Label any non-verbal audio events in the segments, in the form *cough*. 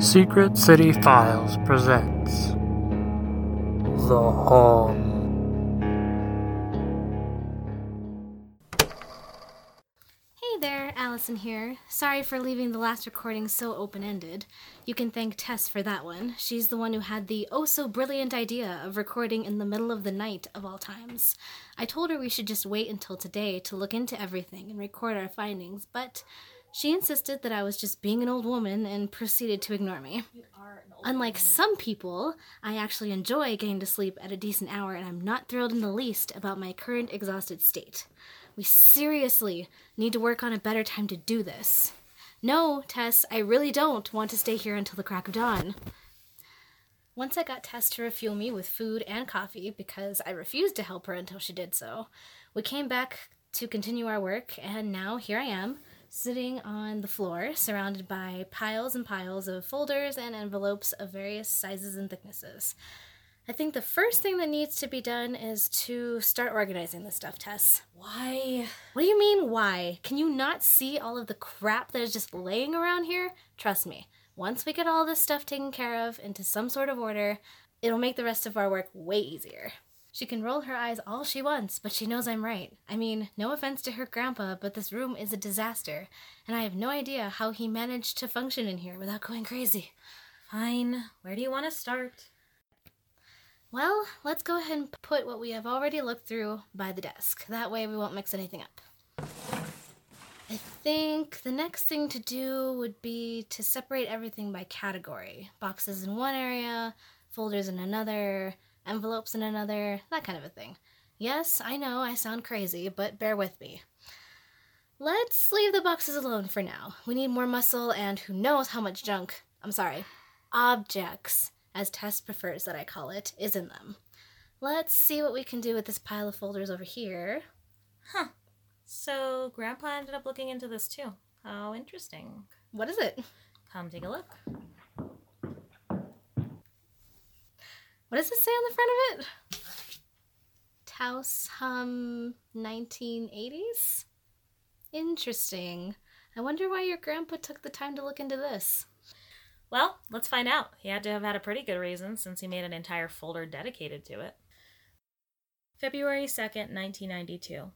Secret City Files presents The Hum. Hey there, Allison here. Sorry for leaving the last recording so open ended. You can thank Tess for that one. She's the one who had the oh so brilliant idea of recording in the middle of the night of all times. I told her we should just wait until today to look into everything and record our findings, but she insisted that I was just being an old woman and proceeded to ignore me. Unlike some people, I actually enjoy getting to sleep at a decent hour and I'm not thrilled in the least about my current exhausted state. We seriously need to work on a better time to do this. No, Tess, I really don't want to stay here until the crack of dawn. Once I got Tess to refuel me with food and coffee because I refused to help her until she did so, we came back to continue our work, and now here I am, sitting on the floor, surrounded by piles and piles of folders and envelopes of various sizes and thicknesses. I think the first thing that needs to be done is to start organizing this stuff, Tess. Why? What do you mean, why? Can you not see all of the crap that is just laying around here? Trust me, once we get all this stuff taken care of into some sort of order, it'll make the rest of our work way easier. She can roll her eyes all she wants, but she knows I'm right. I mean, no offense to her grandpa, but this room is a disaster, and I have no idea how he managed to function in here without going crazy. Fine. Where do you want to start? Well, let's go ahead and put what we have already looked through by the desk. That way we won't mix anything up. I think the next thing to do would be to separate everything by category boxes in one area, folders in another, envelopes in another, that kind of a thing. Yes, I know I sound crazy, but bear with me. Let's leave the boxes alone for now. We need more muscle and who knows how much junk, I'm sorry, objects, as Tess prefers that I call it, is in them. Let's see what we can do with this pile of folders over here. Huh. So, Grandpa ended up looking into this too. How interesting. What is it? Come take a look. What does it say on the front of it? Taos Hum 1980s? Interesting. I wonder why your grandpa took the time to look into this. Well, let's find out. He had to have had a pretty good reason since he made an entire folder dedicated to it. February 2nd, 1992.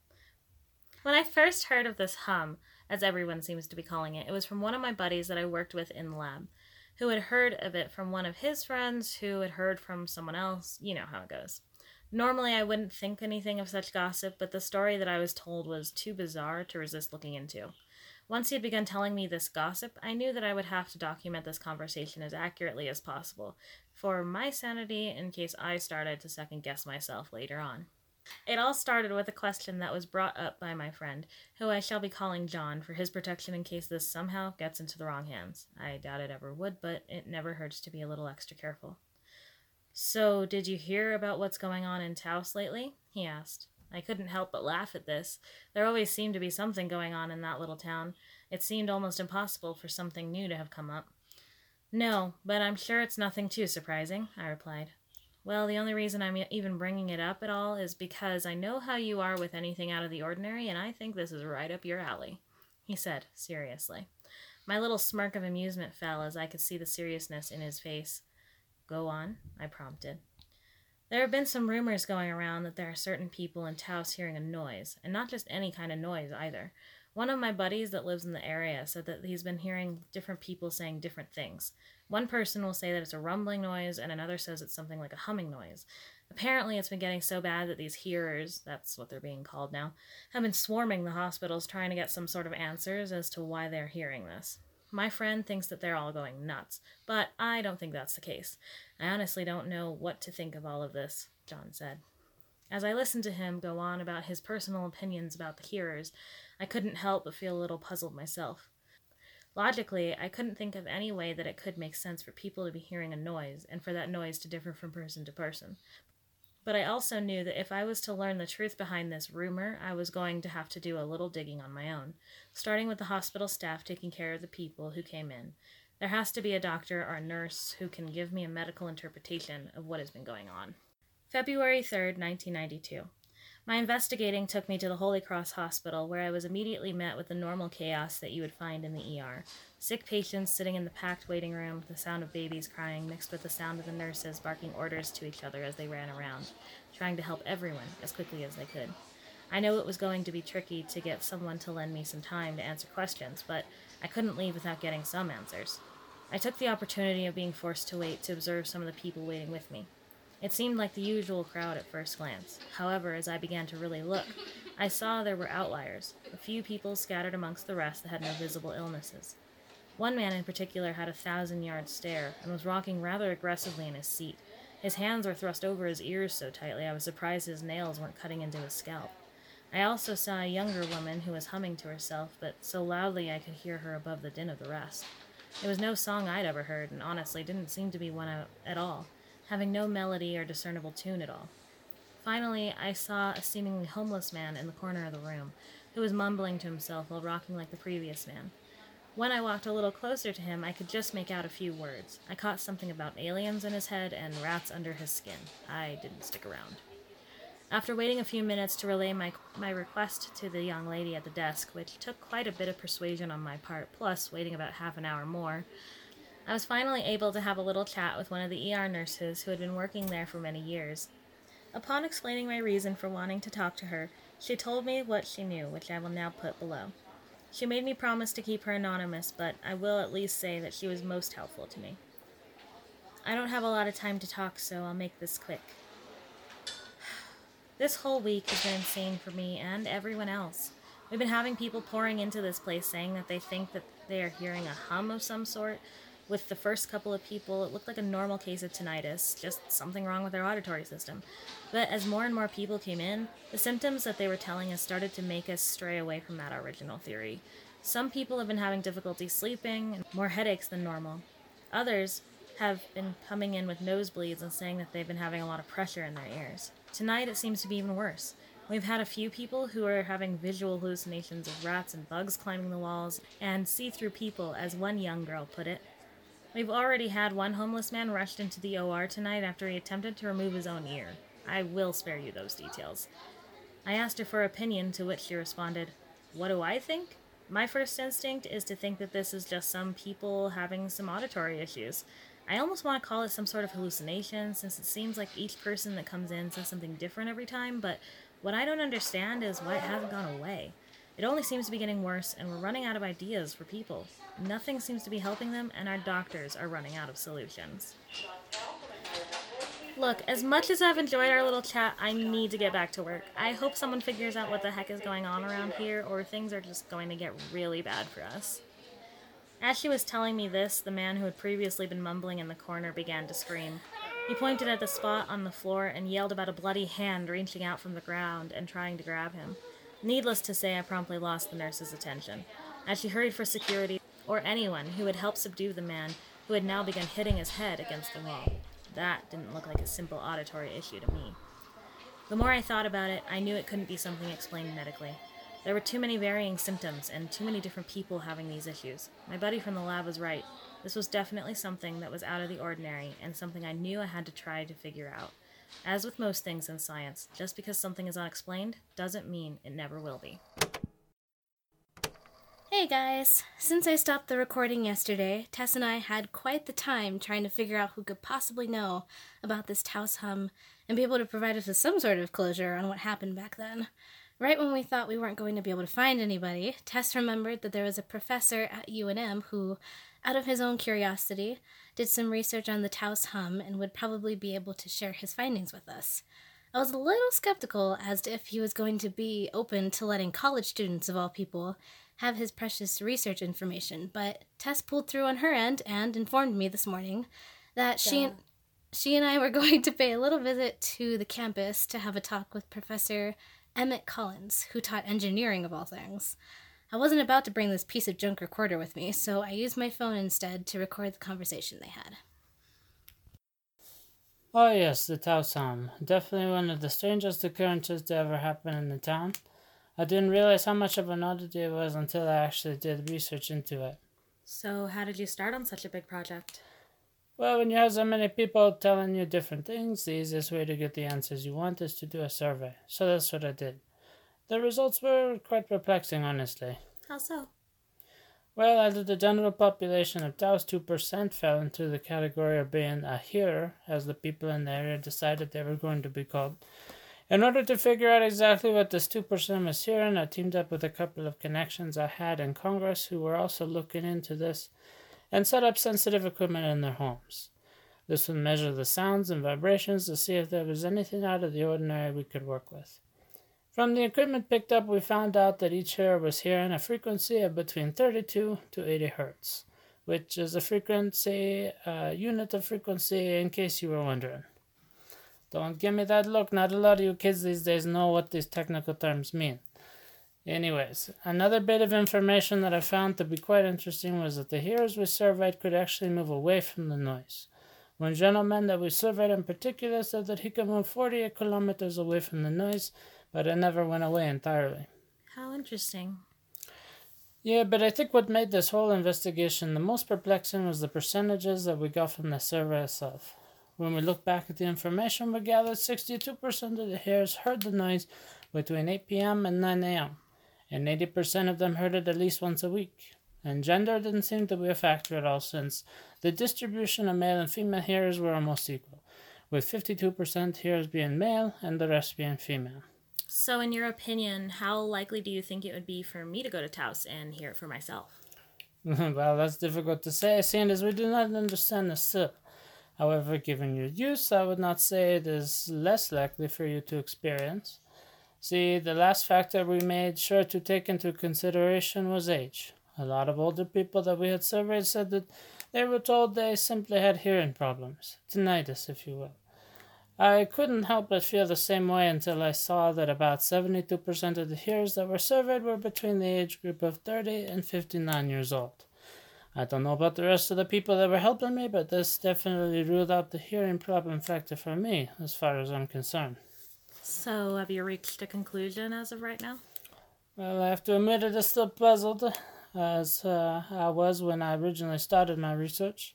When I first heard of this hum, as everyone seems to be calling it, it was from one of my buddies that I worked with in the lab, who had heard of it from one of his friends, who had heard from someone else. You know how it goes. Normally, I wouldn't think anything of such gossip, but the story that I was told was too bizarre to resist looking into. Once he had begun telling me this gossip, I knew that I would have to document this conversation as accurately as possible, for my sanity in case I started to second guess myself later on. It all started with a question that was brought up by my friend, who I shall be calling John for his protection in case this somehow gets into the wrong hands. I doubt it ever would, but it never hurts to be a little extra careful. So, did you hear about what's going on in Taos lately? he asked. I couldn't help but laugh at this. There always seemed to be something going on in that little town. It seemed almost impossible for something new to have come up. No, but I'm sure it's nothing too surprising, I replied. Well, the only reason I'm even bringing it up at all is because I know how you are with anything out of the ordinary, and I think this is right up your alley, he said, seriously. My little smirk of amusement fell as I could see the seriousness in his face. Go on, I prompted. There have been some rumors going around that there are certain people in Taos hearing a noise, and not just any kind of noise either. One of my buddies that lives in the area said that he's been hearing different people saying different things. One person will say that it's a rumbling noise, and another says it's something like a humming noise. Apparently, it's been getting so bad that these hearers, that's what they're being called now, have been swarming the hospitals trying to get some sort of answers as to why they're hearing this. My friend thinks that they're all going nuts, but I don't think that's the case. I honestly don't know what to think of all of this, John said. As I listened to him go on about his personal opinions about the hearers, I couldn't help but feel a little puzzled myself. Logically, I couldn't think of any way that it could make sense for people to be hearing a noise and for that noise to differ from person to person. But I also knew that if I was to learn the truth behind this rumor, I was going to have to do a little digging on my own, starting with the hospital staff taking care of the people who came in. There has to be a doctor or a nurse who can give me a medical interpretation of what has been going on. February 3rd, 1992. My investigating took me to the Holy Cross Hospital, where I was immediately met with the normal chaos that you would find in the ER. Sick patients sitting in the packed waiting room, the sound of babies crying mixed with the sound of the nurses barking orders to each other as they ran around, trying to help everyone as quickly as they could. I know it was going to be tricky to get someone to lend me some time to answer questions, but I couldn't leave without getting some answers. I took the opportunity of being forced to wait to observe some of the people waiting with me. It seemed like the usual crowd at first glance. However, as I began to really look, I saw there were outliers, a few people scattered amongst the rest that had no visible illnesses. One man in particular had a thousand yard stare and was rocking rather aggressively in his seat. His hands were thrust over his ears so tightly I was surprised his nails weren't cutting into his scalp. I also saw a younger woman who was humming to herself, but so loudly I could hear her above the din of the rest. It was no song I'd ever heard, and honestly didn't seem to be one at all, having no melody or discernible tune at all. Finally, I saw a seemingly homeless man in the corner of the room, who was mumbling to himself while rocking like the previous man. When I walked a little closer to him, I could just make out a few words. I caught something about aliens in his head and rats under his skin. I didn't stick around. After waiting a few minutes to relay my, my request to the young lady at the desk, which took quite a bit of persuasion on my part, plus waiting about half an hour more, I was finally able to have a little chat with one of the ER nurses who had been working there for many years. Upon explaining my reason for wanting to talk to her, she told me what she knew, which I will now put below. She made me promise to keep her anonymous, but I will at least say that she was most helpful to me. I don't have a lot of time to talk, so I'll make this quick. *sighs* This whole week has been insane for me and everyone else. We've been having people pouring into this place saying that they think that they are hearing a hum of some sort. With the first couple of people, it looked like a normal case of tinnitus, just something wrong with their auditory system. But as more and more people came in, the symptoms that they were telling us started to make us stray away from that original theory. Some people have been having difficulty sleeping, and more headaches than normal. Others have been coming in with nosebleeds and saying that they've been having a lot of pressure in their ears. Tonight it seems to be even worse. We've had a few people who are having visual hallucinations of rats and bugs climbing the walls, and see through people, as one young girl put it. We've already had one homeless man rushed into the OR tonight after he attempted to remove his own ear. I will spare you those details. I asked her for opinion, to which she responded, What do I think? My first instinct is to think that this is just some people having some auditory issues. I almost want to call it some sort of hallucination since it seems like each person that comes in says something different every time, but what I don't understand is why it hasn't gone away. It only seems to be getting worse, and we're running out of ideas for people. Nothing seems to be helping them, and our doctors are running out of solutions. Look, as much as I've enjoyed our little chat, I need to get back to work. I hope someone figures out what the heck is going on around here, or things are just going to get really bad for us. As she was telling me this, the man who had previously been mumbling in the corner began to scream. He pointed at the spot on the floor and yelled about a bloody hand reaching out from the ground and trying to grab him. Needless to say, I promptly lost the nurse's attention, as she hurried for security or anyone who would help subdue the man who had now begun hitting his head against the wall. That didn't look like a simple auditory issue to me. The more I thought about it, I knew it couldn't be something explained medically. There were too many varying symptoms and too many different people having these issues. My buddy from the lab was right. This was definitely something that was out of the ordinary and something I knew I had to try to figure out. As with most things in science, just because something is unexplained doesn't mean it never will be. Hey guys! Since I stopped the recording yesterday, Tess and I had quite the time trying to figure out who could possibly know about this Taos hum and be able to provide us with some sort of closure on what happened back then. Right when we thought we weren't going to be able to find anybody, Tess remembered that there was a professor at UNM who, out of his own curiosity, did some research on the Taos hum and would probably be able to share his findings with us. I was a little skeptical as to if he was going to be open to letting college students, of all people, have his precious research information, but Tess pulled through on her end and informed me this morning that she she and I were *laughs* going to pay a little visit to the campus to have a talk with Professor Emmett Collins, who taught engineering of all things. I wasn't about to bring this piece of junk recorder with me, so I used my phone instead to record the conversation they had. Oh, yes, the Taos hum. Definitely one of the strangest occurrences to ever happen in the town. I didn't realize how much of an oddity it was until I actually did research into it. So, how did you start on such a big project? Well, when you have so many people telling you different things, the easiest way to get the answers you want is to do a survey. So that's what I did. The results were quite perplexing, honestly. How so? Well, out of the general population of Taos, 2% fell into the category of being a hearer, as the people in the area decided they were going to be called. In order to figure out exactly what this 2% was hearing, I teamed up with a couple of connections I had in Congress who were also looking into this and set up sensitive equipment in their homes. This would measure the sounds and vibrations to see if there was anything out of the ordinary we could work with. From the equipment picked up, we found out that each hearer was hearing a frequency of between 32 to 80 hertz, which is a frequency, uh, unit of frequency, in case you were wondering. Don't give me that look. Not a lot of you kids these days know what these technical terms mean. Anyways, another bit of information that I found to be quite interesting was that the hearers we surveyed could actually move away from the noise. One gentleman that we surveyed in particular said that he could move 48 kilometers away from the noise, but it never went away entirely. How interesting. Yeah, but I think what made this whole investigation the most perplexing was the percentages that we got from the survey itself. When we look back at the information we gathered, 62% of the hearers heard the noise between 8 p.m. and 9 a.m and 80% of them heard it at least once a week. And gender didn't seem to be a factor at all since the distribution of male and female hearers were almost equal, with 52% hearers being male and the rest being female. So, in your opinion, how likely do you think it would be for me to go to Taos and hear it for myself? *laughs* well, that's difficult to say, seeing as we do not understand the still. However, given your use, I would not say it is less likely for you to experience. See, the last factor we made sure to take into consideration was age. A lot of older people that we had surveyed said that they were told they simply had hearing problems, tinnitus, if you will. I couldn't help but feel the same way until I saw that about 72% of the hearers that were surveyed were between the age group of 30 and 59 years old. I don't know about the rest of the people that were helping me, but this definitely ruled out the hearing problem factor for me, as far as I'm concerned. So, have you reached a conclusion as of right now? Well, I have to admit it is still puzzled, as uh, I was when I originally started my research.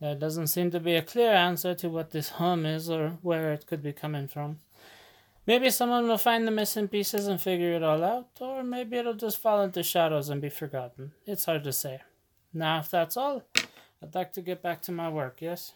There doesn't seem to be a clear answer to what this hum is or where it could be coming from. Maybe someone will find the missing pieces and figure it all out, or maybe it'll just fall into shadows and be forgotten. It's hard to say. Now, if that's all, I'd like to get back to my work, yes?